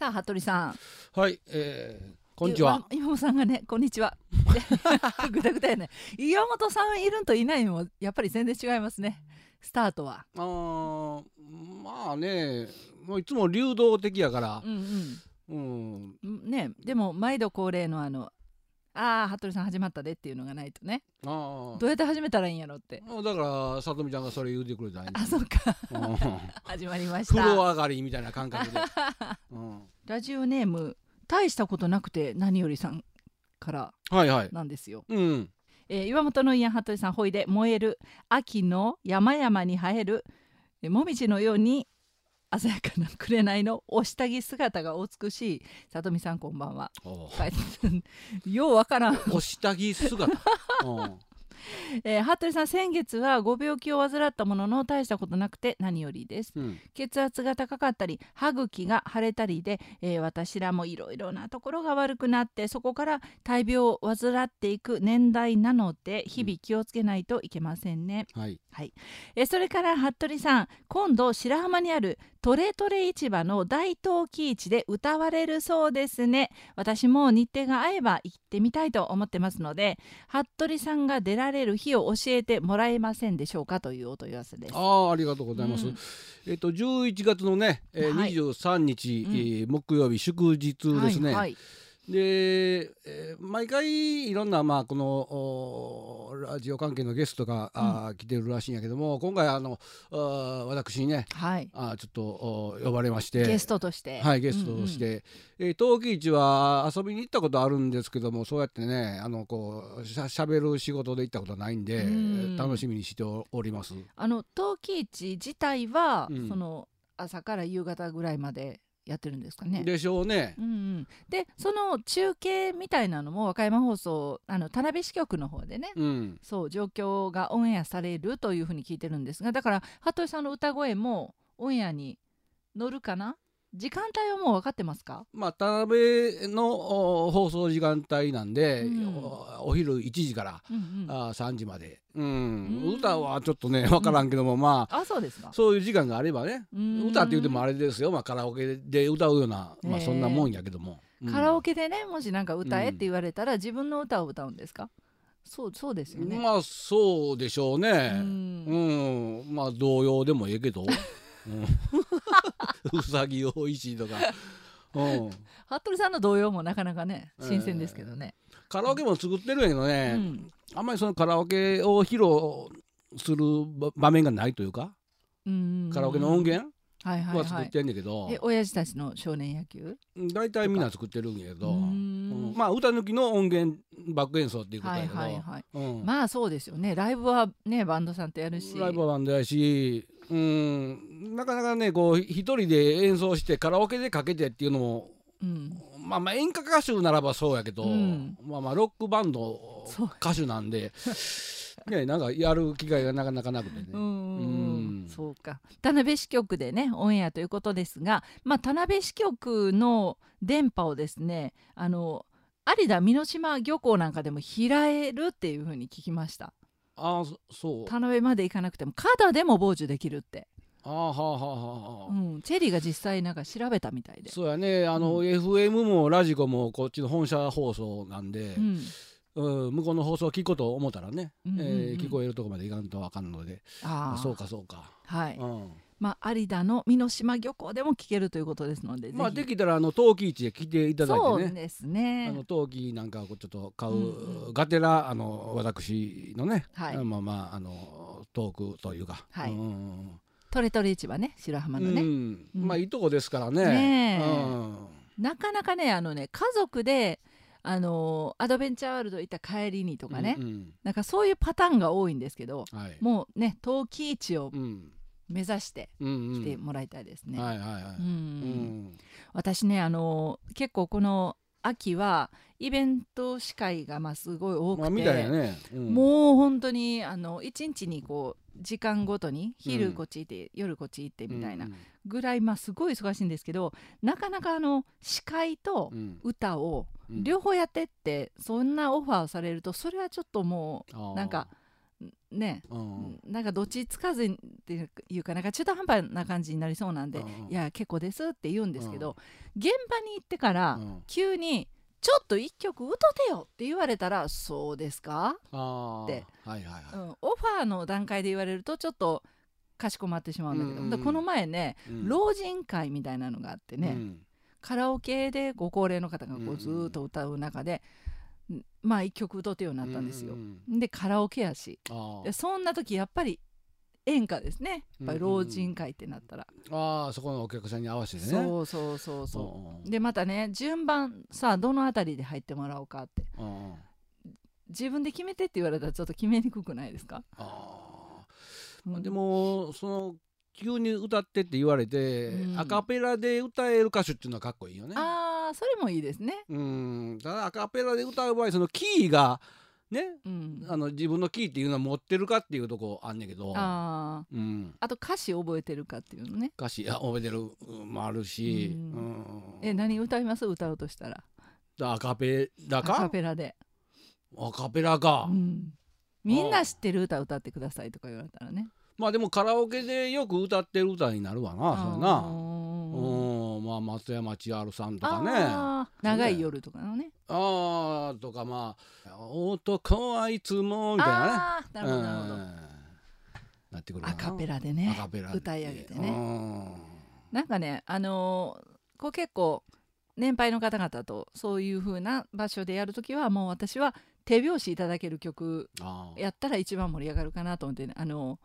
さあ服部さん。はい、えー、こんにちは。岩本さんがねこんにちは。ぐだぐだやね。岩本さんいるんといないのもやっぱり全然違いますね。スタートは。あーまあね、もういつも流動的やから。う、んうん、うん。ねでも毎度恒例のあのああ服部さん始まったでっていうのがないとね。あどうやって始めたらいいんやろって。あ、だからさとみちゃんがそれ言うてくれたんや。あそっか。うん。始まりまし風呂た上がりみたいな感覚で。うん、ラジオネーム大したことなくて何よりさんからはいはい。なんですよ。うん、えー岩本の家服部さんほいで燃える秋の山々に生えるえーもみじのように鮮やかな紅のお下着姿がお美しい。里見さんこんばんは。ようわからん、お下着姿。う ん えー服部さん先月はご病気を患ったものの大したことなくて何よりです。うん、血圧が高かったり歯茎が腫れたりで、えー私らもいろいろなところが悪くなってそこから大病を患っていく年代なので日々気をつけないといけませんね。はい。はい、えーそれから服部さん今度白浜にあるトレトレ市場の大東喜市で歌われるそうですね。私も日程が合えば行ってみたいと思ってますので服部さんが出られる日を教えてもらえませんでしょうかというお問い合わせです。ああ、ありがとうございます。うんえっと、11月のね、えー、はい23日、はいえー木曜日祝日です。ね。はいはいで、えー毎回いろんな、まあ、このおラジオ関係のゲストが、あー来てるらしいんやけども今回あのあー私にねはい。あーちょっとお呼ばれまして。ゲストとして。はいゲストとして、えー陶器市は遊びに行ったことあるんですけどもそうやってねあのこうしゃしゃべる仕事で行ったことはないんで、うん。楽しみにしておおります。あの陶器市自体は、うん。その朝から夕方ぐらいまでやってるんですかね。でしょうね。うんうん、でその中継みたいなのも和歌山放送あの田辺支局の方でね、うんそう状況がオンエアされるというふうに聞いてるんですがだから服部さんの歌声もオンエアに乗るかな？時間帯はもう分かってますか？まあ、田辺のお放送時間帯なんで、うん。おお昼1時から、うんうん。ああ3時まで、うん。うん。歌はちょっとね分からんけども、まあそうですか。そういう時間があればね、うん。歌って言うてもあれですよ、まあ、カラオケで歌うような、まあ、そんなもんやけども、うん。カラオケでねもしなんか歌えって言われたら、自分の歌を歌うんですか？そうそうですよね、まあそうでしょううねん。うん、まあ童謡でもええけど、うん、うさぎおいしいとか、うん、服部さんの童謡もなかなかね新鮮ですけどね、カラオケも作ってるんやけどね、うん。あんまりそのカラオケを披露する場場面がないというか、うん。カラオケの音源はいはいはい。は作ってんねんけど、え親父たちの少年野球？大体みんな作ってるんやけど、うん。ん。まあ歌抜きの音源バック演奏っていうことはいやけど、はいはいうん。まあそうですよね。ライブはねバンドさんとやるし。ライブバンドやし、うん、なかなかねこう一人で演奏してカラオケでかけてっていうのもうん。まあまあ演歌歌手ならばそうやけど、うん。まあまあロックバンド歌手なんでねなんかやる機会がなかなかなくてね。うんそうか。田辺支局でねオンエアということですが、まあ、田辺支局の電波をですねあの有田美濃島漁港なんかでも拾えるっていうふうに聞きましたああそそう。田辺まで行かなくても肩でも傍受できるって、ああはあはあはあはあ。うん、チェリーが実際なんか調べたみたいで、そうやね。あの、う FM もラジコもこっちの本社放送なんでう、ん、うん向こうの放送聞こうと思ったらね、うんうんうん。えー聞こえるとこまでいかんとあかんので、ああそうかそうか、はい、うんまあ、有田の美濃島漁港でも聞けるということですので、まあできたらあの陶器市へ来ていただいてね。そうですあねの陶器なんかをちょっと買う、うんうん。がてらあの私のね、はい。まあまああのトークというか、はい。うんトレトレ市場ね白浜のね、うん。うん。まあいいとこですからね。ねえ。うん。なかなかねあのね家族であのアドベンチャーワールド行った帰りにとかね、うんうん。なんかそういうパターンが多いんですけどはい。もうね陶器市をうん目指してうんうん。来てもらいたいですね。私ねあの結構この秋はイベント司会がまあすごい多くて、ね、うん。もう本当にあの一日にこう時間ごとにうん昼こっち行って、夜こっち行ってみたいなうんぐらい、まあ、すごい忙しいんですけどなかなかあの司会とうん。歌をうん。両方やってってそんなオファーをされるとそれはちょっともあー。なんかね、うんなんかどっちつかずっていうかなんか中途半端な感じになりそうなんで、うんいや結構ですって言うんですけど、現場に行ってから、うん。急に「ちょっと一曲歌ってよ」って言われたら「そうですか?あーではいはい」うはい。ん。オファーの段階で言われるとちょっとかしこまってしまうんだけど、うんうんこの前ね、うん。老人会みたいなのがあってね、うん。カラオケでご高齢の方がこうんううん。ずーっと歌う中で、んまあ一曲歌ってようになったんですよ。うんでカラオケやし。そんな時やっぱり演歌ですね。やっぱり老人会ってなったら、あーそこのお客さんに合わせてね。そうそうそうそう。んうでまたね順番さあどの辺りで入ってもらおうかって。うんうん。自分で決めてって言われたらちょっと決めにくくないですか、あうん。ーでもその急に歌ってって言われて、うん。アカペラで歌える歌手っていうのはかっこいいよね。あーそれもいいですね。うん。ただアカペラで歌う場合そのキーがねうん。あの自分のキーっていうのは持ってるかっていうとこあんねんけど、あー。うん、あと歌詞覚えてるかっていうのね。歌詞。あ覚えてるうんもあるし、ううん。んえ何歌います？歌うとしたら？アカペラアカかペラで、アカペラか、うん、みんな知ってる歌歌ってくださいとか言われたらね。まあでもカラオケでよく歌ってる歌になるわなそれあな。ーうん。まあ松山千春さんとかね。長い夜とかのね。ああとかまあ男はいつもみたいなね。なるほどなるほど、うん。なってくるアカペララでねアカペラで。歌い上げてね。うん。なんかねあのーこう結構年配の方々とそういう風な場所でやるときはもう私は手拍子いただける曲やったら一番盛り上がるかなと思ってね、あの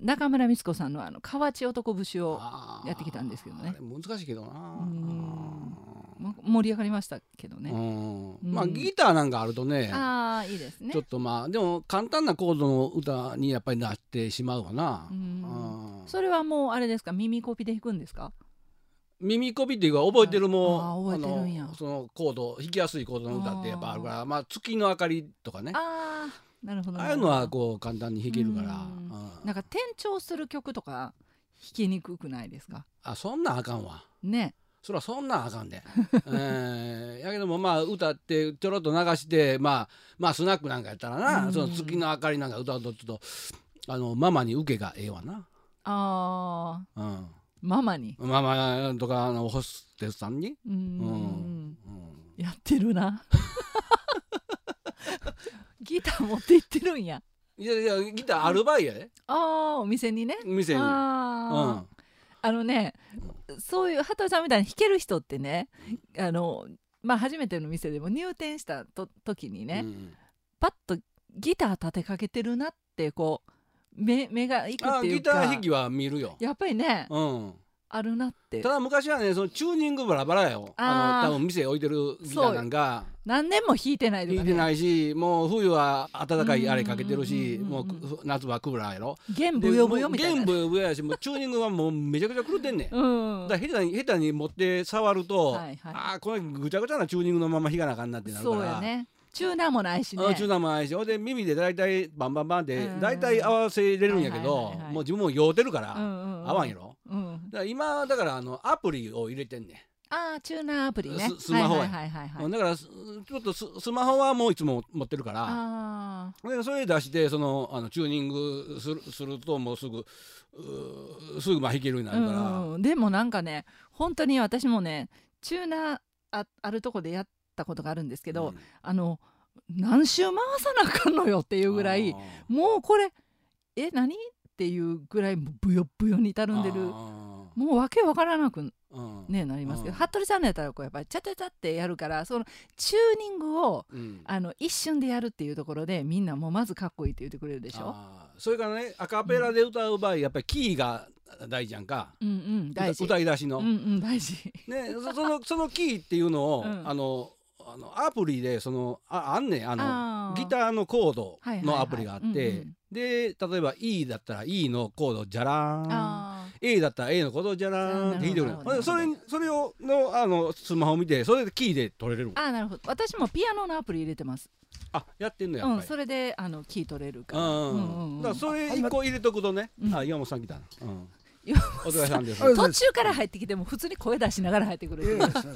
中村光子さんのあの河内男節をやってきたんですけどね。難しいけどな。うん。も盛り上がりましたけどね、うん。うん。まあギターなんかあるとねああいいですね。ちょっとまあでも簡単なコードの歌にやっぱりなってしまうわな。それはもうあれですか？耳コピで弾くんですか？耳コピっていうか覚えてるもそのコード弾きやすいコードの歌ってやっぱあるからまあ月の明かりとかね。ああなるほどああいうのはこう簡単に弾けるから、うん。うんなんか転調する曲とか弾きにくくないですか？あそんなんあかんわ。ね。そらそんなんあかんで、えー、やけどもまあ歌ってちょろっと流してまあまあスナックなんかやったらな、うん。その月の明かりなんか歌うとちょっとあのママに受けがええわな、ああうん、ママに？ママとかあのホステスさんに、うん。うん。やってるな ギター持って行ってるんや。いやいやギターアルバイやで。ああお店にね。店に、うん、ああ、あのねそういう羽鳥さんみたいに弾ける人ってねあのまあ初めての店でも入店したと時にね、うんパッとギター立てかけてるなってこう目目がいくあっていうか。ギター弾きは見るよ、やっぱりねうん、あるなって。ただ昔はねそのチューニングバラバラよ。あの多分店置いてるギターなんか。何年も弾いてないとか、ね、弾いてないしもう冬は暖かいあれかけてるしもう夏はクーラーやろ。弦ブヨブヨみたいな。弦ブヨブヨやしもうチューニングはもうめちゃくちゃ狂ってんねん。うん。だから下手に下手に持って触ると、はいはい。ああこれぐちゃぐちゃなチューニングのまま弾かなあかんなってなるから。そうやね。チューナーもないしね。あチューナーもないし。ほんで耳で大体バンバンバンってうん。大体合わせれるんやけど、もう自分も酔うてるから、合わんやろうん、だから今だからあのアプリを入れてんねああチューナーアプリね。ススマホやはいはいはいはい、ん、だからすちょっとススマホはもういつも持ってるから。あでそれ出してそのあのチューニングするするともうすぐうーすぐまあ弾けるようにあ、なるから、うん。うん、でもなんかね本当に私もねチューナーああるとこでやったことがあるんですけど、うん。あの何周回さなあかんのよっていうぐらいあもうこれえ何っていうぐらいもうブヨブヨにたるんでる。ー。もうわけわからなくうん。ねなりますけど。うん。服部さんのやったらこうやっぱりチャチャチャってやるからそのチューニングをうん。あの一瞬でやるっていうところでみんなもうまずかっこいいって言ってくれるでしょ？それからねアカペラで歌う場合やっぱりキーが大事やんか、うんうん大事。歌い出しの、うんうん大事。ねそそのそのキーっていうのを、うん。あのあのアプリでそのああんねん。あのギターのコードのアプリがあって、で例えば E だったら E のコードじゃらーんあ A だったら A のコードじゃらーんって弾いてくれそれそれをのあのスマホ見てそれでキーで取れるーあーなるほど。私もピアノのアプリ入れてます。あやってんのやっぱり、うんそれであのキー取れるから。うんうんうん。うんだからそれ一個入れとくとね、うん。あ岩本さん来たな、うん、岩お疲れさんです。あ途中から入ってきても普通に声出しながら入ってくるええすいません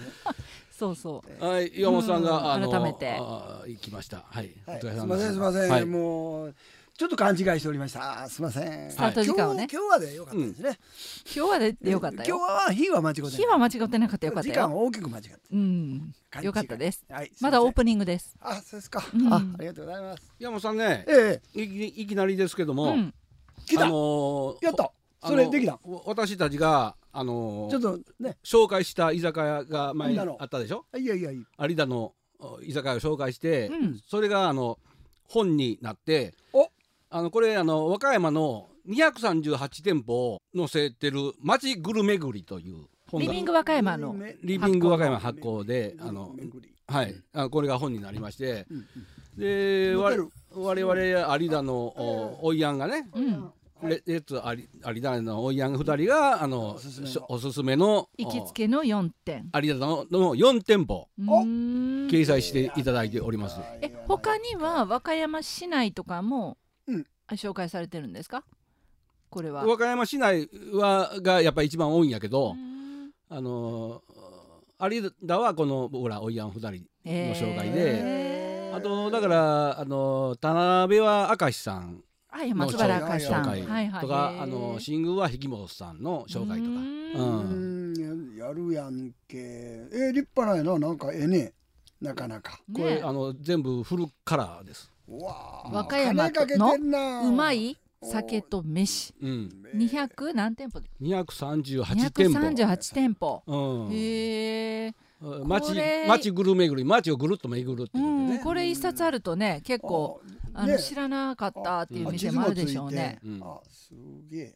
そうそう。はい岩本さんが、うんあの改めて。あ行きました。はい、はい、す。みませんすみません、はい。もうちょっと勘違いしておりました。すみません。スタート時間をね。今日はでよかったですね、今日はででよかった。よ今日は日は間違ってない。日は間違ってなかった。よかったよ。時間は大きく間違って。うん。勘違い。よかったです。はいまだオープンニングです。あそうですか、うん。あありがとうございます。山本さんねええ。いきいきなりですけども、うん。来た、あのーやった。それできた。わ私たちがあのーちょっとね。紹介した居酒屋が前にあったでしょ？いやいやいや有田のお居酒屋を紹介して、うん。それがあの本になってお。あのこれあの和歌山の238店舗を載せてる「町ぐるめぐり」という本がリビング和歌山のリビング和歌山発行であのはい。あこれが本になりましてうんうんでわ載ってる。我々有田のおおいやんがねうんレレッツ有有田のおいやん2人があのおすすめの。行きつけの4点。お有田のの4店舗掲載していただいております。え他には和歌山市内とかも、うん。あ紹介されてるんですか？これは。和歌山市内はがやっぱり一番多いんやけうど、あの有田はこの僕らおいやん2人の紹介で、あとだからあの田辺は明石さんはい松原明さん。はいはい。とか、あの新宮は引本さんの紹介とか。うんうん。やるやんけ。えー、立派なんやななんかええね。なかなか。これ、ねあの全部フルカラーです。うわあ。和歌山金かけてんな。うまい酒と飯。うん、200何店舗238店舗。238店舗。うん、へえ町これ。町ぐる巡り町をぐるっと巡るってういうことでね。んこれ一冊あるとね結構あの知らなかったっていう店もあるでしょうね。うん。あすげえ。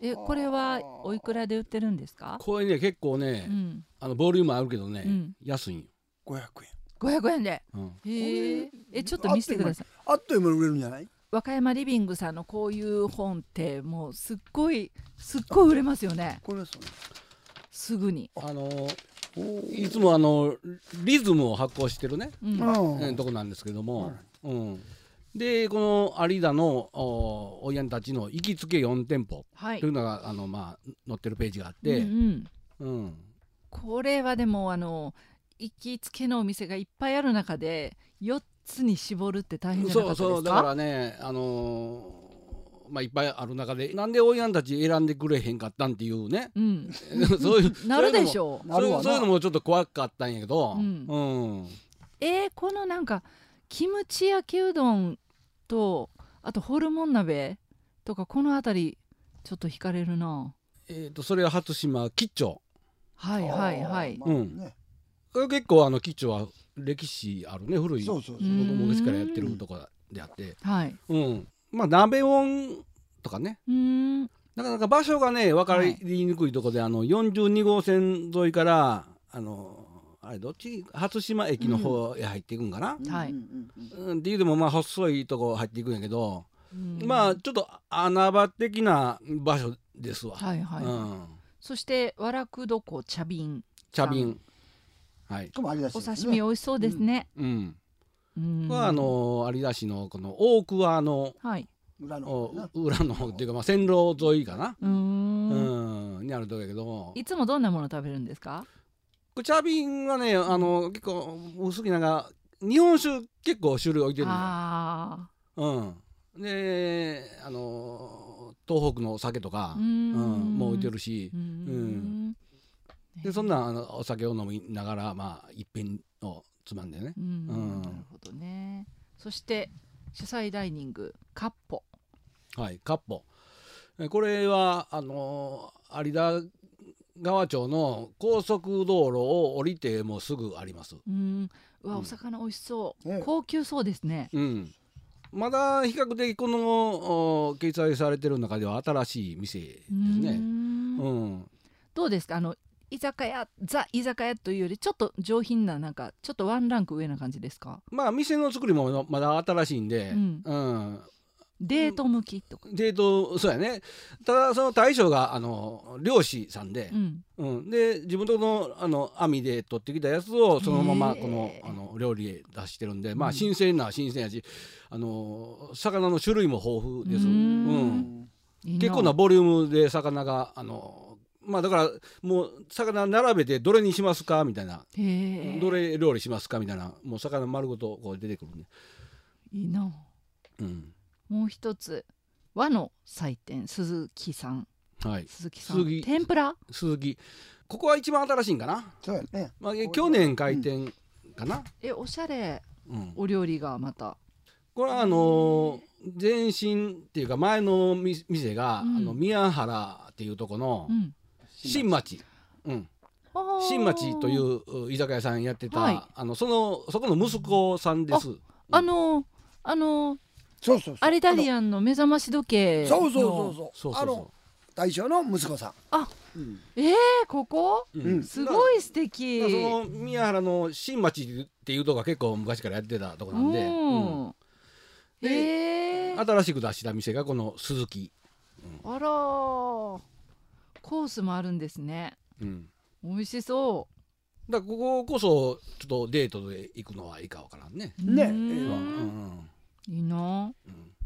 えこれはおいくらで売ってるんですか？これね結構ね、うん。あのボリュームあるけどね、うん。安いんよ。500円。500円で。うん。へええちょっと見せてください。あっという間に売れるんじゃない？和歌山リビングさんのこういう本ってもうすっごいすっごい売れますよね。これそうね。すぐに、あのいつもあのリズムを発行してるね、うん。とこなんですけども、はい。うん、でこの有田のおおやんたちの行きつけ4店舗はい。というのがあの、まあ、載ってるページがあって、うんうん。うん。これはでもあの行きつけのお店がいっぱいある中で4つに絞るって大変じゃなかそうったですか？そうだからね、あのーまあ、いっぱいある中でなんでおいやんたち選んでくれへんかったんっていうね。うん、そういう なるでしょう。そういうそういうのもちょっと怖かったんやけど、うん。うん。えー、このなんかキムチ焼きうどんとあとホルモン鍋とかこの辺りちょっと惹かれるな。えー、とそれは初島吉兆。はいはいはい。あーまあうんね。これ結構あの吉兆は歴史あるね古いそうそうそううん僕も昔からやってるとこであってはいうんまあ鍋温とかね。うーん。なかなか場所がね分かりにくいとこで、あの42号線沿いからあのあれどっち？初島駅の方へ入っていくんかな、はい。うんうんうんうん、っていうでもまあ細いとこ入っていくんやけど、うん。まあちょっと穴場的な場所ですわ、はいはい、うん、そしてわらくどこ茶瓶茶瓶はいお刺身美味しそうですね、うん、うんはあの有田市のこの大桑のはい。裏の裏の方っていうかまあ線路沿いかな、うーん。うん、にあるとこやけど。いつもどんなもの食べるんですか？これ茶瓶はねあの結構好きなのが日本酒結構種類置いてるのよ。あうん、であの東北のお酒とかーう、んんもう置いてるし。うーん。でそんなあのお酒を飲みながらまあ一品をつまんでね。うんうん。なるほどね。そして主催ダイニングカッポ。はいカッポ。えこれはあの有田川町の高速道路を降りてもうすぐあります。うん。うわうん。お魚美味しそう、ね。高級そうですね。うん、まだ比較的このお掲載されてる中では新しい店ですうーん。ね。うん、どうですか？あの居酒屋ザ居酒屋というよりちょっと上品ななんかちょっとワンランク上な感じですか？まあ店の作りもまだ新しいんで、うん。うん、デート向きとか、デートそうやね。ただその大将があの漁師さんでう、ん、うん。で自分とこのあの網で取ってきたやつをそのままこのあの料理へ出してるんで、まうん。あ新鮮な新鮮やしあの魚の種類も豊富です。ううん。うん。いい結構なボリュームで魚があのまあだからもう魚並べてどれにしますかみたいな。どれ料理しますかみたいな。もう魚丸ごとこう出てくるね。いいな。うん、もう一つ。和の祭典鈴木さん。はい。鈴木さん。天ぷら？鈴木。ここは一番新しいんかな、そうやね。まあ、去年開店かな、えおしゃれ。うん。お料理がまた。これはあのー前身っていうか前のみ店が、うん。あの宮原っていうとこのうん新町、うん、新町というう居酒屋さんやってた、はい。あのそのそこの息子さんです。あのあのそうそうそう。アリダリアンの目覚まし時計の。そうそうそうそう。そうあのそう。そ大将の息子さん。あうん。えー、ここ？う。うん。すごい素だ敵その宮原の新町っていうとこが結構昔からやってたとこなんで、うんうん。でえー、新しく出した店がこの鈴木。あらーコースもあるんですね。うん。美味しそだからこここそちょっとデートで行くのはいいかわからんね。ううね。ええうん。んうんいいな。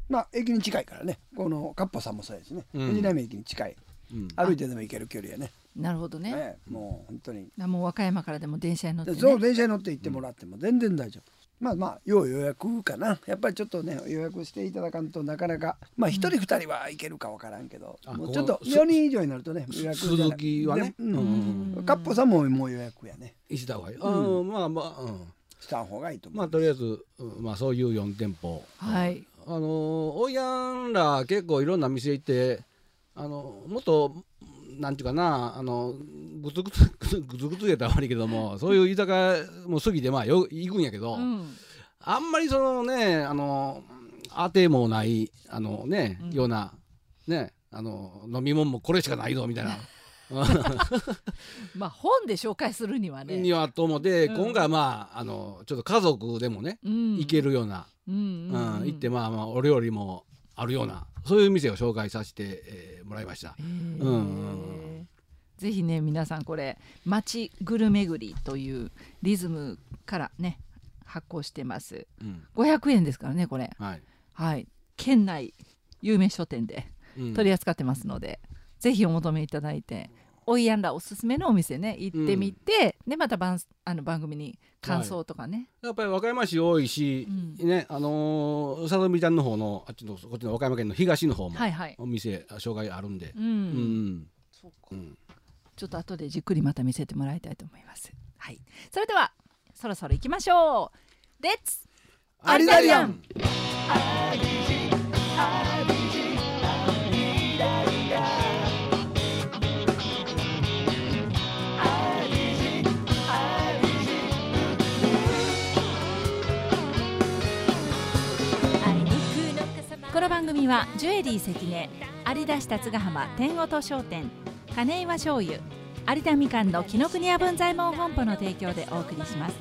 まあ駅に近いからね。このカッパさんもそうですね。うん。藤波駅に近い。うん。歩いてでも行ける距離やね。なるほどね。ね。もう本当に。あもう和歌山からでも電車に乗って、ね、そう電車に乗って行ってもらっても全然大丈夫まあまあ要予約かな。やっぱりちょっとね予約していただかんとなかなかまあ一人二人は行けるかわからんけど、あもうちょっとこの4人以上になるとね予約じゃな鈴木はね？でうん。うん。うんうんカッポさんももう予約やね。石田はいい。ん。うん、まあまあ、うん。した方がいいとまあとりあえず、うんまあそういう4店舗。はい。あのーおいやんら結構いろんな店行ってあのもっとなんていうかなあのぐつぐつぐつぐつぐつやったら悪いけども そういう居酒屋も過ぎてまあよ行くんやけど、うん。あんまりそのねあの当てもないあのね、うん。ようなねあの飲み物もこれしかないぞみたいな。まあ本で紹介するにはね。にはと思って、うん。今回はまああのちょっと家族でもね、うん。行けるような、うんうん。うん行ってまあまあお料理もあるようなそういう店を紹介させて、えーもらいました。へー。うんうんぜひね皆さんこれ「町ぐるめぐり」というリズムからね発行してます。うん。500円ですからねこれ。はい。はい。県内有名書店でうん。取り扱ってますので、ぜひお求めいただいておいやんらおすすめのお店ね行ってみて、でまた番あの番組に感想とかね、やっぱり和歌山市多いし、うん。ねあのー、里見ちゃんの方のあっちのこっちの和歌山県の東の方もはいはい、お店紹介あるんで。う、うん。んそうかうん。ちょっと後でじっくりまた見せてもらいたいと思います。はい、それではそろそろ行きましょう。レッツアリダリアンこの番組はジュエリー関根有田下津ヶ浜天音商店金岩醤油有田みかんの紀ノ国屋文左衛門本舗の提供でお送りします。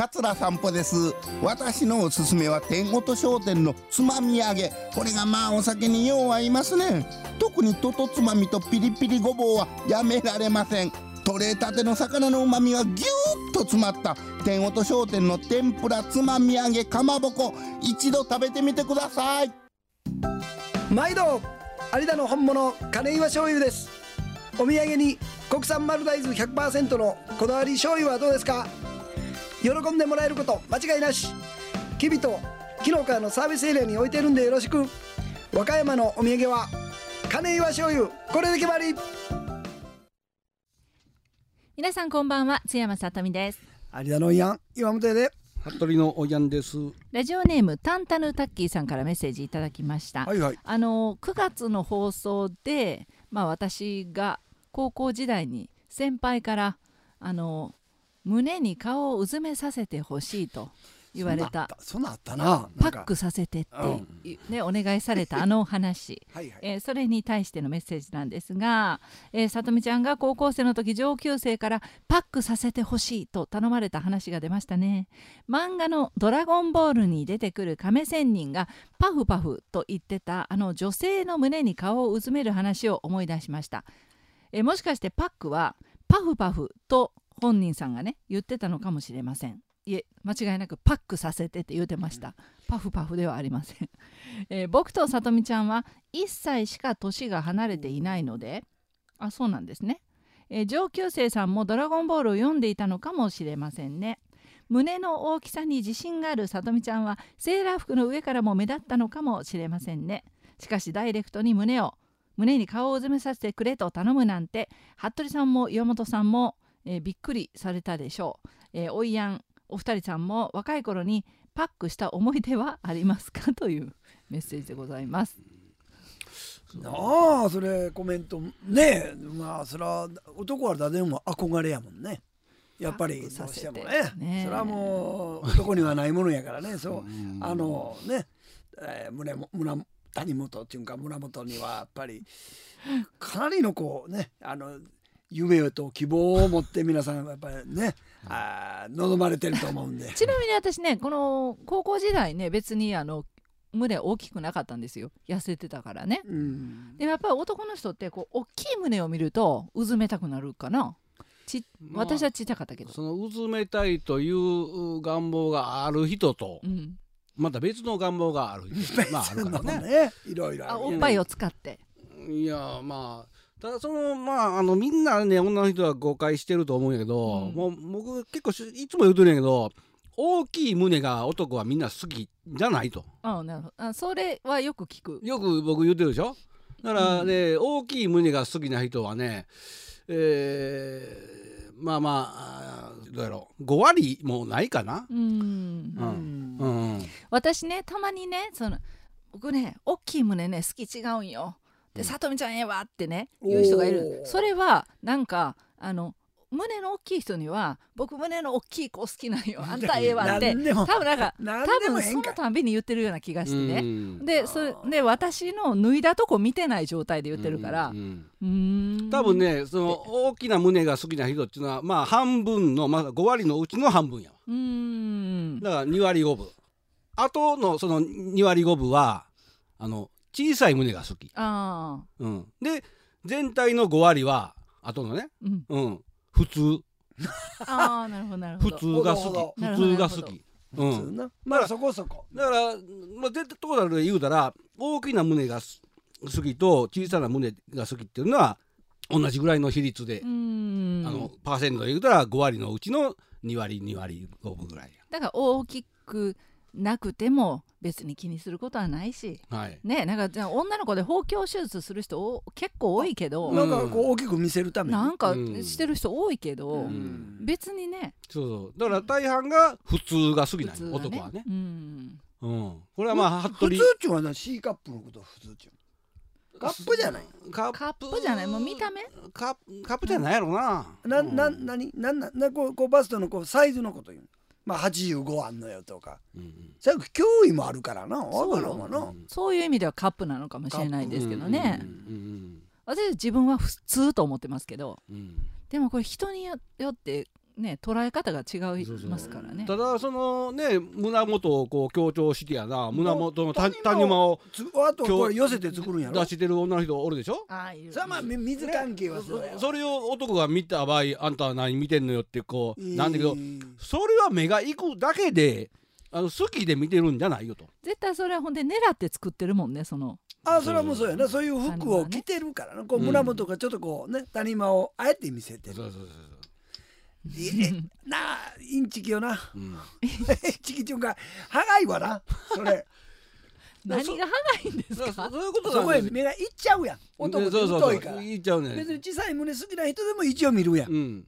桂散歩です。私のおすすめは天音商店のつまみ揚げ。これがまあお酒によう合いますね。特にととつまみとピリピリごぼうはやめられません。取れたての魚のうまみがぎゅーっと詰まった。天音商店の天ぷらつまみ揚げかまぼこ。一度食べてみてください。毎度有田の本物金岩醤油です。お土産に国産丸大豆100%のこだわり醤油はどうですか？喜んでもらえること間違いなし。きびと昨日からのサービスエリアに置いてるんでよろしく。和歌山のお土産は金岩醤油。これで決まり。皆さんこんばんは。津山さとみです。有田のやん。岩本屋で。服部のおやんです。ラジオネームタンタヌタッキーさんからメッセージいただきました。はいはい。あの9月の放送で、まあ、私が高校時代に先輩からあの胸に顔をうずめさせてほしいと言われた。そんなんあったな。パックさせてって、ね、お願いされたあの話、はいはい。えーそれに対してのメッセージなんですが、えー、さとみちゃんが高校生の時上級生からパックさせてほしいと頼まれた話が出ましたね。漫画の「ドラゴンボール」に出てくる亀仙人がパフパフと言ってたあの女性の胸に顔をうずめる話を思い出しました、えーもしかしてパックはパフパフと本人さんがね言ってたのかもしれません。いえ間違いなくパックさせてって言うてました、パフパフではありません、えー僕とさとみちゃんは1歳しか年が離れていないのであそうなんですね、えー上級生さんも「ドラゴンボール」を読んでいたのかもしれませんね。胸の大きさに自信があるさとみちゃんはセーラー服の上からも目立ったのかもしれませんね。しかしダイレクトに胸を胸に顔をうずめさせてくれと頼むなんて服部さんも岩本さんも、えーびっくりされたでしょう、えーおいやんお二人さんも若い頃にパックした思い出はありますか？というメッセージでございます。なあそれコメントね。えまあそれは男は誰でも憧れやもんね。やっぱりどうしてもね。ねそれはもう男にはないものやからね。そう。うん。あのね、えー胸も胸谷本っていうか胸元にはやっぱりかなりのこうねあの夢と希望を持って皆さんやっぱりねあー望まれてると思うんで。ちなみに私ねこの高校時代ね別にあの胸大きくなかったんですよ。痩せてたからね。うん。でもやっぱり男の人ってこう大きい胸を見るとうずめたくなるかな。ちまあ私はちっちゃかったけど、そのうずめたいという願望がある人とうん、また別の願望がある人。まああるからね。ねいろいろあおっぱいを使って。いやまあただそのまああのみんなね女の人は誤解してると思うんやけど、うん。もう僕結構しいつも言うてるんやけど大きい胸が男はみんな好きじゃないと。あなるほど。あそれはよく聞く。よく僕言うてるでしょ？だからね、大きい胸が好きな人はねえーまあまあどうやろう。5割もないかな。うん。うん。うん。私ねたまにねその僕ね大きい胸ね好き違うんよでさとみちゃんええわってね言う人がいる。それはなんかあの胸の大きい人には僕胸の大きい子好きなんよ。あんたええわって。多分なんか何多分そのたんびに言ってるような気がしてうねん。でそれで私の脱いだとこ見てない状態で言ってるから。うん。多分ねその大きな胸が好きな人っていうのはまあ半分のまあ5割のうちの半分やわ。うーん。だから2割5分。あとのその2割5分はあの小さい胸が好き、ああうん、で全体の5割はあとのね、うん。うん、普通。ああなるほどなるほ普ど通が好き。普通が好き、普うん、まあそこそこ。だから、まあ、絶対トータルで言うたら大きな胸がす好きと小さな胸が好きっていうのは同じぐらいの比率でう、ーん。あのパーセントで言うたら5割のうちの2割2割5分ぐらいだから大きくなくても別に気にすることはないし。やはい。ねなんかじゃあ女の子で包協手術する人お結構多いけど、なんかこう大きく見せるために。なんかうん。してる人多いけど、ん。別にね。そうそう。だから大半が普通が好きなんよ普通はね。男はね、うん、うん、これはまあ服部。普通っちゅうのはな C カップのこと普通っちゅうカップじゃない？カカップじゃない？もう見た目？カップカップじゃないやろな、なうん。ななになんななこうこうバストのこうサイズのこと言うまあ85あんのよとか。うんさ脅威もあるからな。わからんわな。そういう意味ではカップなのかもしれないですけどね、うんうん私自分は普通と思ってますけど。うん。うんでもこれ人によってね捉え方が違いそうそうますからね。ただそのね胸元をこう強調してやな胸元の谷谷間をあとこれ寄せて作るんやろ？出してる女の人おるでしょ？ああいうさあまあみ水関係はそうや。それを男が見た場合あんたは何見てんのよってこうなんだけどえーそれは目が行くだけであの好きで見てるんじゃないよと。絶対それはほんで狙って作ってるもんねその。あそれはもうそうやな。そういう服を着てるからな。こううん胸元がちょっとこうね谷間をあえて見せてる。そうそうそうえなあインチキよな。そう。うん。インチキっていうかはがいわな。それ。何が長いんですそうかそういうことそこへ目がいっちゃうやん。男って太いうから。言っちゃうね別に小さい胸好きな人でも一応見るやん。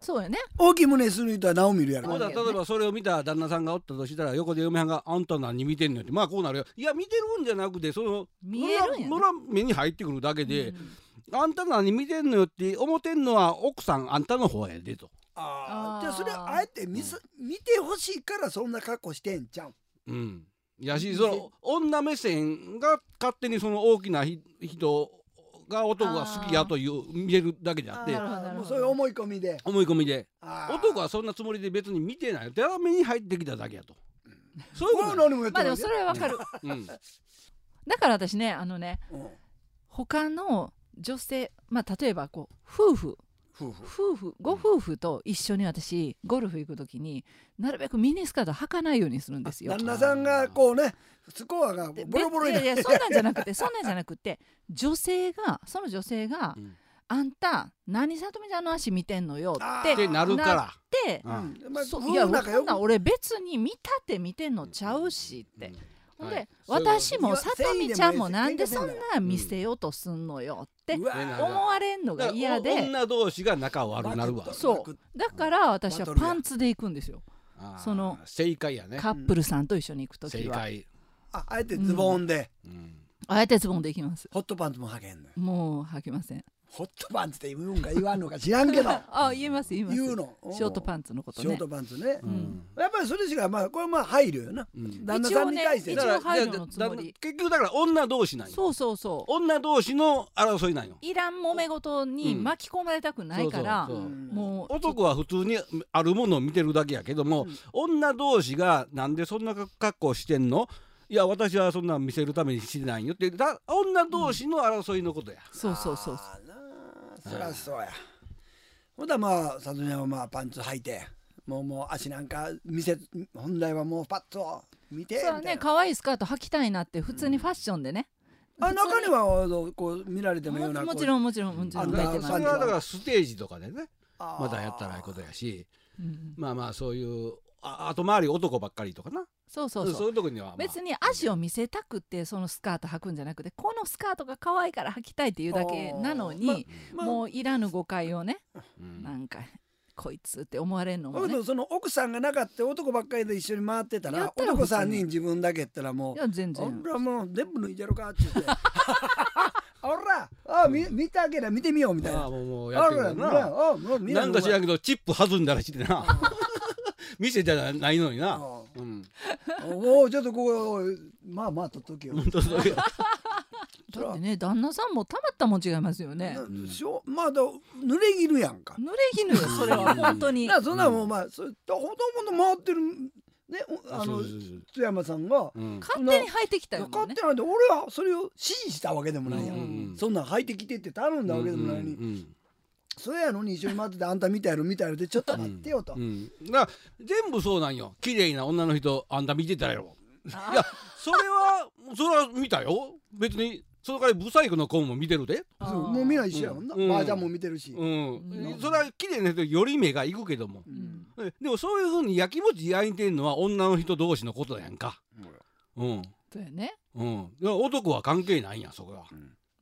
そうん。うよね。大きい胸する人はなお見るやろ。だら例えばそれを見た旦那さんがおったとしたら横で嫁はんが「あんた何見てんの?」って。まあこうなるよ。いや見てるんじゃなくてその見えるんやね目に入ってくるだけでう、ん。あんた何見てんのよって思ってんのは奥さんあんたの方やでと。ああじゃあそれあえて見せ見てほしいからそんな格好してんちゃう？うん、やしその女目線が勝手にその大きなひ人が男が好きやという見えるだけであってもうそういう思い込みで。思い込みで。男はそんなつもりで別に見てない。ただ目に入ってきただけやと。そういうこことだよれは何もやってまあでもそれはわかる。うん。だから私ねあのねうん。他の女性まあ例えばこう夫婦夫婦。夫婦。ご夫婦と一緒に私ゴルフ行く時になるべくミニスカート履かないようにするんですよ。旦那さんがこうねスコアがでボロボロにいなってやいやそんなんじゃなくてそんなんじゃなくて女性がその女性がうん「あんた何さとみちゃんの足見てんのよ」ってってなるから。でううん。いやそんなん俺別に見たって見てんのちゃうしって。ほんで、はい私もさとみちゃんもなんでそんなん見せようとすんのよって思われんのが嫌で。女同士が仲悪くなるわ。そう。だから私はパンツで行くんですよ。その正解やね。カップルさんと一緒に行く正時は。解。ああえてズボンで。うん。あえてズボンで行きます。ホットパンツも履けんのよ。もう履きませんホットパンツって言うんか言わんのか知らんけど。あ言います言います。言うの。ショートパンツのことね。ショートパンツね。うん。やっぱりそれしかまあこれまあ配慮よな。うん。旦那さんに対して一応ねな。一応配慮のつもり。だから結局だから女同士なんよ。そうそうそう。女同士の争いなんよ。いらん揉め事に巻き込まれたくないから、そうそうそう。うん。もう男は普通にあるものを見てるだけやけども、女同士がなんでそんな格好してんの？いや私はそんなん見せるためにしてないよってだ女同士の争いのことや、そうそうそう。あーなあそりゃそうや。ほんだらまあ里美はまあパンツ履いてもうもう足なんか見せ本来はもうパッと見てみそうたいな。ね可愛いスカート履きたいなって普通にファッションでね、あ中にはあのこう見られてもようなももちんろんもちろんもちろんそれはだからステージとかでねままだやったらいいことやしうん。まあまあそういうあ後回り男ばっかりとかなそうそう。そういうとこには、まあ、別に足を見せたくてそのスカート履くんじゃなくてこのスカートが可愛いから履きたいっていうだけなのに、まあもういらぬ誤解をね、うん。なんかこいつって思われるのだもね。その奥さんがなかった男ばっかりで一緒に回ってたら男さんに。自分だけやったらもいうや全「然。俺はもう全部脱いじゃろか」って言って「ほらあ見見たけりゃ見てみよう」みたいな。ああもうもうあやってるな。あもう見なんか知らけどチップ弾んだらしてな 店じゃないのにな、あうん、おおちょっとこうまあまあとっとけよ。本当そうやだってね旦那さんもたまったもん違いますよね。なしょまあだ濡れぎるやんか。濡れ衣よそれは本当に。だからそんなもんまあそれほとんど回ってるねおあの津山さんがうん。勝手に履いてきたよ勝ね。手なんで俺はそれを指示したわけでもないやん、そんなん履いてきてって頼んだわけでもないのに、うんそれやのに一緒に待っててあんた見たやろ見たやろってちょっと待ってよと、うん。うん。だから全部そうなんよ。綺麗な女の人あんた見てたやろいやそれはそれは見たよ。別にその代わりブサイクの子も見てるで。そうもうみんな一緒やもんな、うん。ばあちゃんも見てるし、うん、うん。それは綺麗な人より目がいくけども、うん。でもそういうふうにやきもち焼いてんのは女の人同士のことやんか。うん。そうやね。うん。男は関係ないんやそこは、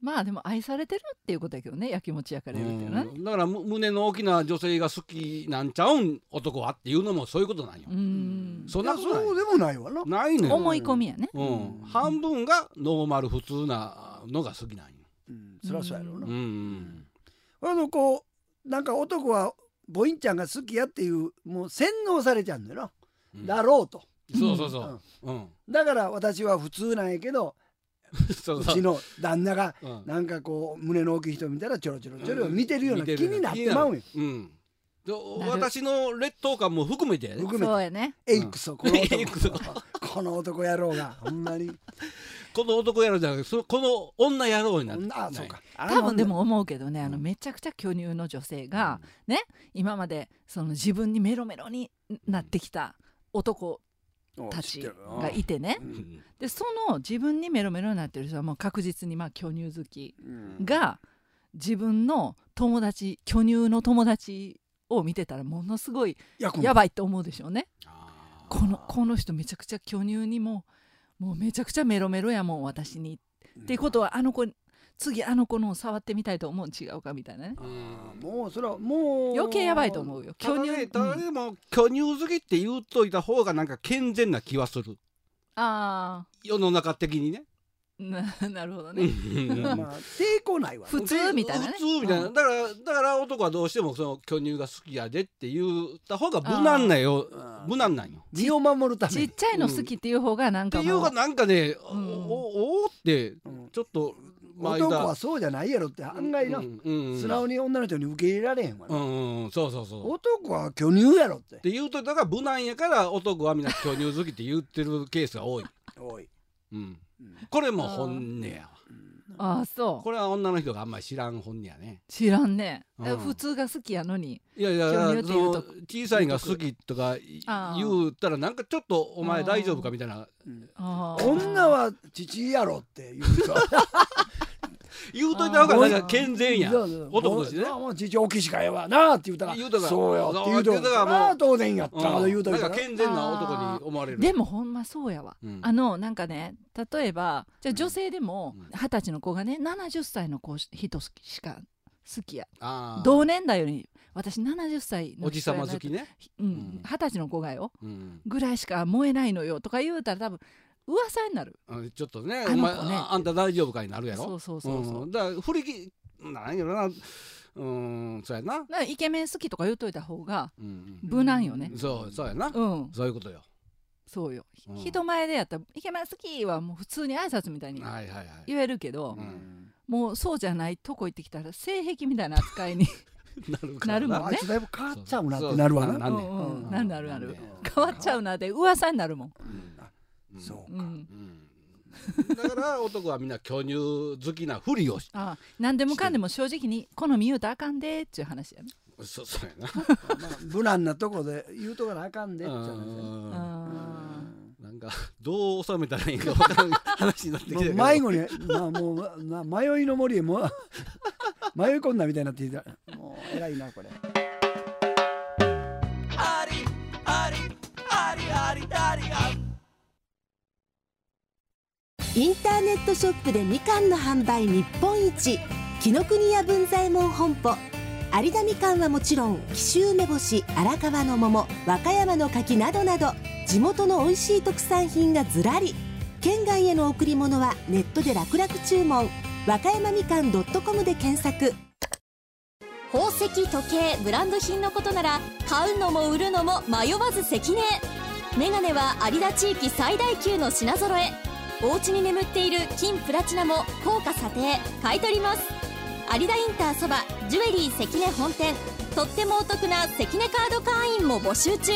まあでも愛されてるっていうことやけどねやきもち焼かれるっていうのはね。うん。だからむ胸の大きな女性が好きなんちゃうん男はっていうのもそういうことなんよ、うん。そんなことない。そうでもないわな。ないのよ、思い込みやね。うん、半分がノーマル普通なのが好きなんよ、うん。そりゃそうやろうな、うんうん。あのこうなんか男はボインちゃんが好きやっていうもう洗脳されちゃうんだよな、うん。だろうと、そうそうそう、うん。だから私は普通なんやけどそうそう。うちの旦那がうん。なんかこう胸の大きい人見たらちょろちょろちょろ見てるような気になってまうんよ。うん。私の劣等感も含めてやね。含めて。そうやね。エイクソこの男。エイクソ。この男野郎がほんまに。この男やろうじゃなくてそこの女やろうになってあそうか。多分でも思うけどねあのめちゃくちゃ巨乳の女性が、ね今までその自分にメロメロになってきた男たちがいてね。うん。でその自分にメロメロになってる人はもう確実にまあ巨乳好きうん。が自分の友達巨乳の友達を見てたらものすごいややばいと思うでしょうね。このこの人めちゃくちゃ巨乳にももうめちゃくちゃメロメロやもん私に。っていうことはあの子次あの子のを触ってみたいと思うん違うかみたいなね。うん。もうそれはもう余計やばいと思うよ。ただ巨乳、ねただうんでも巨乳好きって言うといた方がなんか健全な気はする。あ世の中的にね。あな なるほどうね。ん。まあ抵抗ないわ普通みたいなね。普通みたいな、うん。だからだから男はどうしてもその巨乳が好きやでって言った方が無難なよ。無難なんよ。身を守るために。ちっちゃいの好きっていう方がなんってかもう。いうかなんかね、うん。おおおってうん。ちょっと男はそうじゃないやろって案外な。うんうん素直に女の人に受け入れられへんわな。うんうんそうそうそう。男は巨乳やろって。って言うとだから無難やから男はみんな巨乳好きって言ってるケースが多い。おい。うん。うん、これも本音や。わ。ああそう。これは女の人があんまり知らん本やね。知らんね、うん。普通が好きやのに。いやいや巨乳ってその言うと小さいが好きとか言うたらなんかちょっとお前大丈夫かみたいな。あー。女は父やろって言う人 言うといた方がなんか健全や男としてね。もうもう父大きしかええわなって言うたら。言うたらそうよ。って言うたらもう。当然やったらうん。言うといたら。なんか健全な男に思われる。でもほんまそうやわ、うん。あのなんかね例えばじゃあ女性でもうん。二十歳の子がね70歳の子し人しか好きや。同年代より私70歳のおじさま好きね。ねうん。二十歳の子がよ。うん。ぐらいしか燃えないのよとか言うたら多分噂になる。あちょっとねあね。お前ああんた大丈夫かになるやろ。そうそうそうそう、ん。だから振り切なんやろな。うんそうやな。だからイケメン好きとか言うといた方がうん無難よね。そうそうやな。うん。そういうことよ。そうよ、うん。人前でやったら「イケメン好き!」はもう普通に挨拶みたいにはいはいはい。言えるけど、うん。もうそうじゃないとこ行ってきたら性癖みたいな扱いに なるな。るもんね。あいつだいぶ変わっちゃうなってなるわな。なんうん。うん。うんなるなる変わっちゃうなって噂になるもん、うんそうかうん、うんだから男はみんな巨乳好きなふりをしあ何でもかんでも正直に好み言うたらあかんでっていう話やねそそうやなまあ無難なとこで言うとかなあかんでって話ねうんあなんかどう収めたらいいか分からん話になってきもうたけど迷子になもうな迷いの森へもう迷い込んだみたいになっていたもう偉いなこれインターネットショップでみかんの販売日本一。紀ノ国屋文左衛門本舗。有田みかんはもちろん紀州梅干し荒川の桃和歌山の柿などなど。地元の美味しい特産品がずらり。県外への贈り物はネットで楽々注文。和歌山みかん .com で検索。宝石時計ブランド品のことなら買うのも売るのも迷わず関根。メガネは有田地域最大級の品揃え。お家に眠っている金プラチナも高価査定買い取ります。有田インターそばジュエリー関根本店。とってもお得な関根カード会員も募集中。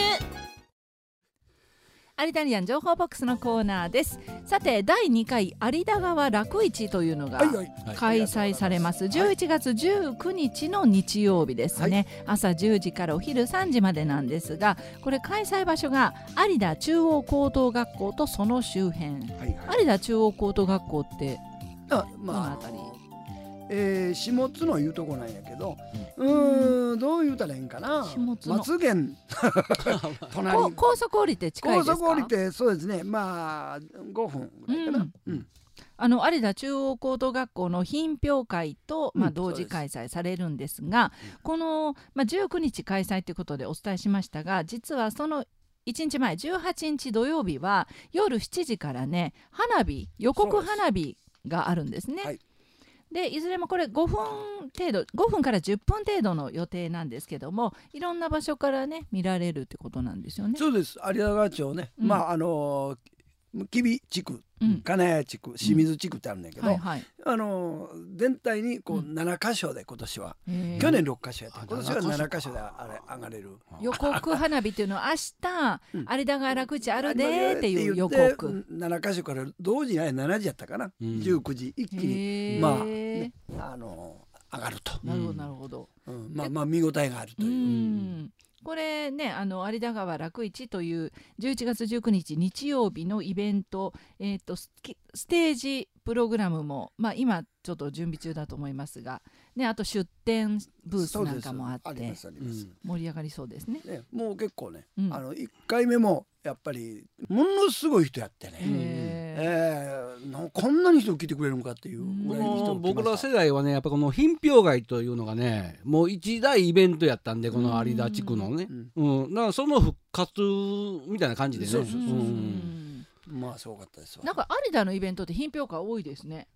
アリタリアン情報ボックスのコーナーです。さて第2回有田川楽市というのがはいはい。開催されます。11月19日の日曜日ですね、朝10時からお昼3時までなんですがこれ開催場所が有田中央高等学校とその周辺。はいはい。有田中央高等学校ってあどのまああたり？えー、下津のいうとこなんやけどうーんどう言うたらええんかな。松源 隣。こ高速降りて近いですか？高速降りてそうですね。まあ5分ぐらいかな、うん。うん。あの有田中央高等学校の品評会と、まあ、うん同時開催されるんですが、この、まあ、19日開催ということでお伝えしましたが実はその1日前18日土曜日は夜7時からね花火予告花火があるんですね。はいでいずれもこれ5分程度5分から10分程度の予定なんですけどもいろんな場所からね見られるってことなんですよね。そうです有田川町ね、うんまああの吉備地区うん。金谷地区清水地区ってあるんだけど、はいはい。あの全体にこううん。7箇所で今年は、去年6箇所やった。あ今年は7 7箇所であれ上がれる。予告花火っていうのは明日、うん。有田川楽市あるでーっていう予告。7箇所から同時にあれ7時やったかな、うん。19時一気にまあねあの上がると、なるほどなるほど。うん。まあまあ見応えがあるとう。いう、んこれねあの有田川楽市という11月19日日曜日のイベント、えー、とスステージプログラムも、まあ、今ちょっと準備中だと思いますが、ね、あと出店ブースなんかもあって盛り上がりそうですね。ね、もう結構ね、うん。あの1回目もやっぱりものすごい人やってね、へえーなこんなに人来てくれるのかっていうぐらいの人このが来ました。僕ら世代はねやっぱこの品評会というのがねもう一大イベントやったんでこの有田地区のね。うんうん、だからその復活みたいな感じでね。まあすごかったですわ。なんか有田のイベントって品評会多いですね。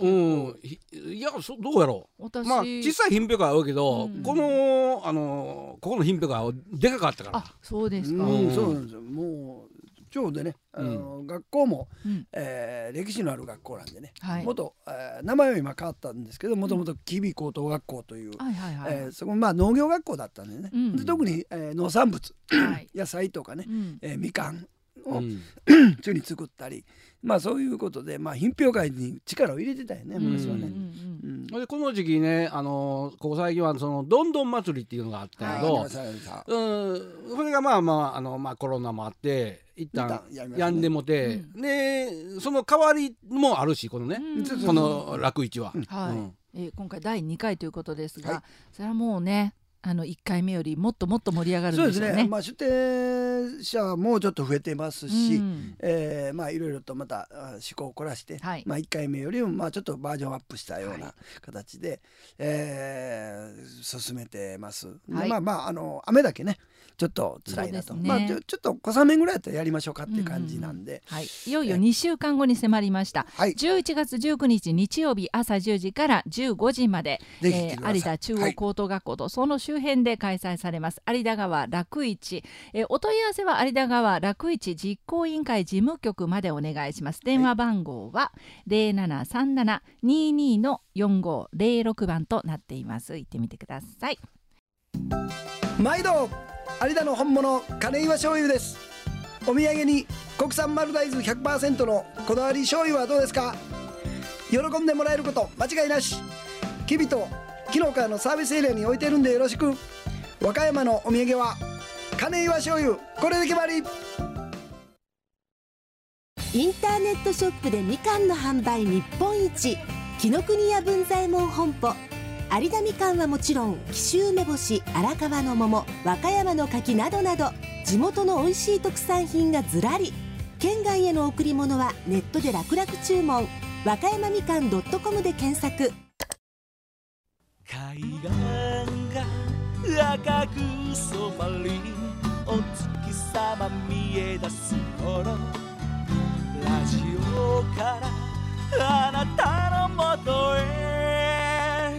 うん、ひいやそどうやろう。私、まあ小さい品評会は多いけど、うん。このあのここの品評会はでかかったから。あそうですか。うん。うん。そうなんですよ。もうちょうどねあの、学校も、うん。えー歴史のある学校なんでね、はい。元、えー名前は今変わったんですけどもともと吉備高等学校という、はいはいはい。えーそこまあ農業学校だったんでね、うん。で特に、えー農産物はい。野菜とかね、うん。えーみかんをうん。に作ったり、まあそういうことでまあ品評会に力を入れてたよねうん昔はね。うん。うん。うんでこの時期ねあのここ最近はそのどんどん祭りっていうのがあったけど、うん。それがまあまああの、まあ、コロナもあって一旦やんでもて、でその代わりもあるしこのね、この楽市は。はい、うん。えー今回第2回ということですが、はい。それはもうねあの1回目よりもっともっと盛り上がるんそうでしょうね。ですね。まあ出店者もちょっと増えてますし、うん。えーまあいろいろとまたあ思考を凝らして、はい。まあ1回目よりもまあちょっとバージョンアップしたような形で、えー進めてます。ではい。まあまああの雨だけねちょっと辛いなと、ね。まあちょちょっと小雨ぐらいやったらやりましょうかっていう感じなんで、はい、いよいよ2週間後に迫りました。はい。11月19日日曜日朝10時から15時まで、えー有田中はい。央高等学校とその周辺で開催されます、有田川楽市、えーお問い合わせは有田川楽市実行委員会事務局までお願いします。電話番号は0737-22の4506番となっています。行ってみてください。毎度有田の本物金岩醤油です。お土産に国産丸大豆100%のこだわり醤油はどうですか？喜んでもらえること間違いなし。きびと昨日からのサービスエリアに置いてるんでよろしく。和歌山のお土産は金岩醤油。これで決まり。インターネットショップでみかんの販売日本一。紀ノ国屋文左衛門本舗。有田みかんはもちろん紀州梅干し荒川の桃和歌山の柿などなど。地元の美味しい特産品がずらり。県外への贈り物はネットで楽々注文。和歌山みかん .com で検索。海岸が赤く染まりお月様見え出す頃ラジオからあなたのもとへ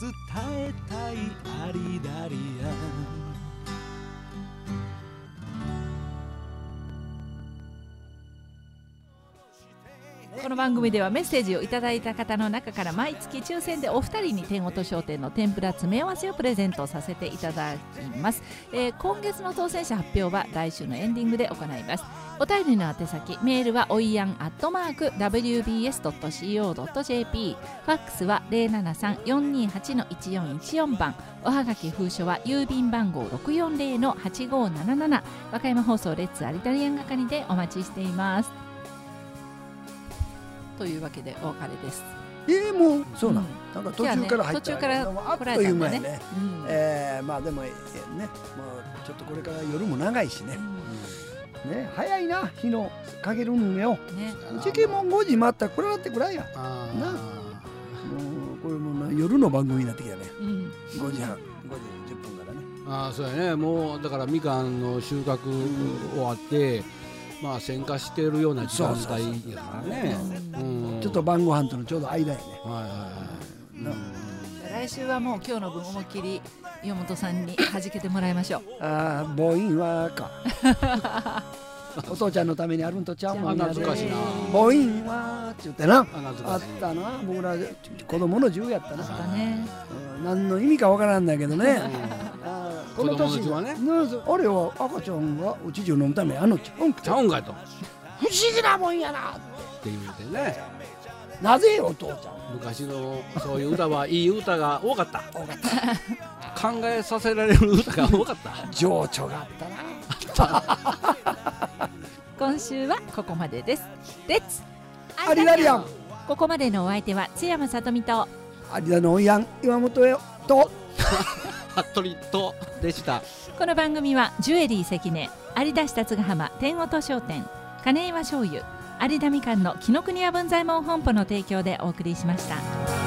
伝えたいありだりこの番組ではメッセージをいただいた方の中から毎月抽選でお二人に天音商店の天ぷら詰め合わせをプレゼントさせていただきます、えー今月の当選者発表は来週のエンディングで行います。お便りの宛先メールはおいやんアットマーク WBS.CO.JP ファックスは073-428-1414番おはがき封書は郵便番号640-8577和歌山放送レッツアリタリアン係でお待ちしています。というわけでお別れです。えー、もうそうなん、うん。なんか途中から入った途中からあっと来られただねいうん間やね。うん。えー、まあでもええねもうちょっとこれから夜も長いしね。ね早いな日のかけるんよね、時期も5時回ったらこれだってくらいや。あな。もうこれも夜の番組になってきたね。うん、5時半。5時10分からね。あーそうやね。もうだからみかんの収穫終わって、まあ選果してるような時間帯やからね。うん。ちょっと晩ご飯とのちょうど間やね。はいはいはい。な来週はもう今日の分思いっきり岩本さんに弾けてもらいましょう。ああ母音はか。お父ちゃんのためにあるんとちゃうもんあ懐かしいな。母音はって言ってな。あっかしい。たな。僕ら子供の銃やったな。だね。うん。何の意味かわからんだけどねこの子供年はね。なぜあれは赤ちゃんがお乳を飲むためあのちゃう？んかちゃうんかいと。っ不思議なもんやな。て言うてね。なぜお父ちゃん。昔のそういう歌はいい歌が多かった。多かった。考えさせられる歌が多かった。情緒があったな。今週はここまでです。レッツアリラリアン。ここまでのお相手は津山さとみと。有田のおいやん岩本よと 服部とでしたこの番組はジュエリー関根有田市達ヶ浜天音商店金岩醤油有田みかんの紀ノ国屋文左衛門本舗の提供でお送りしました。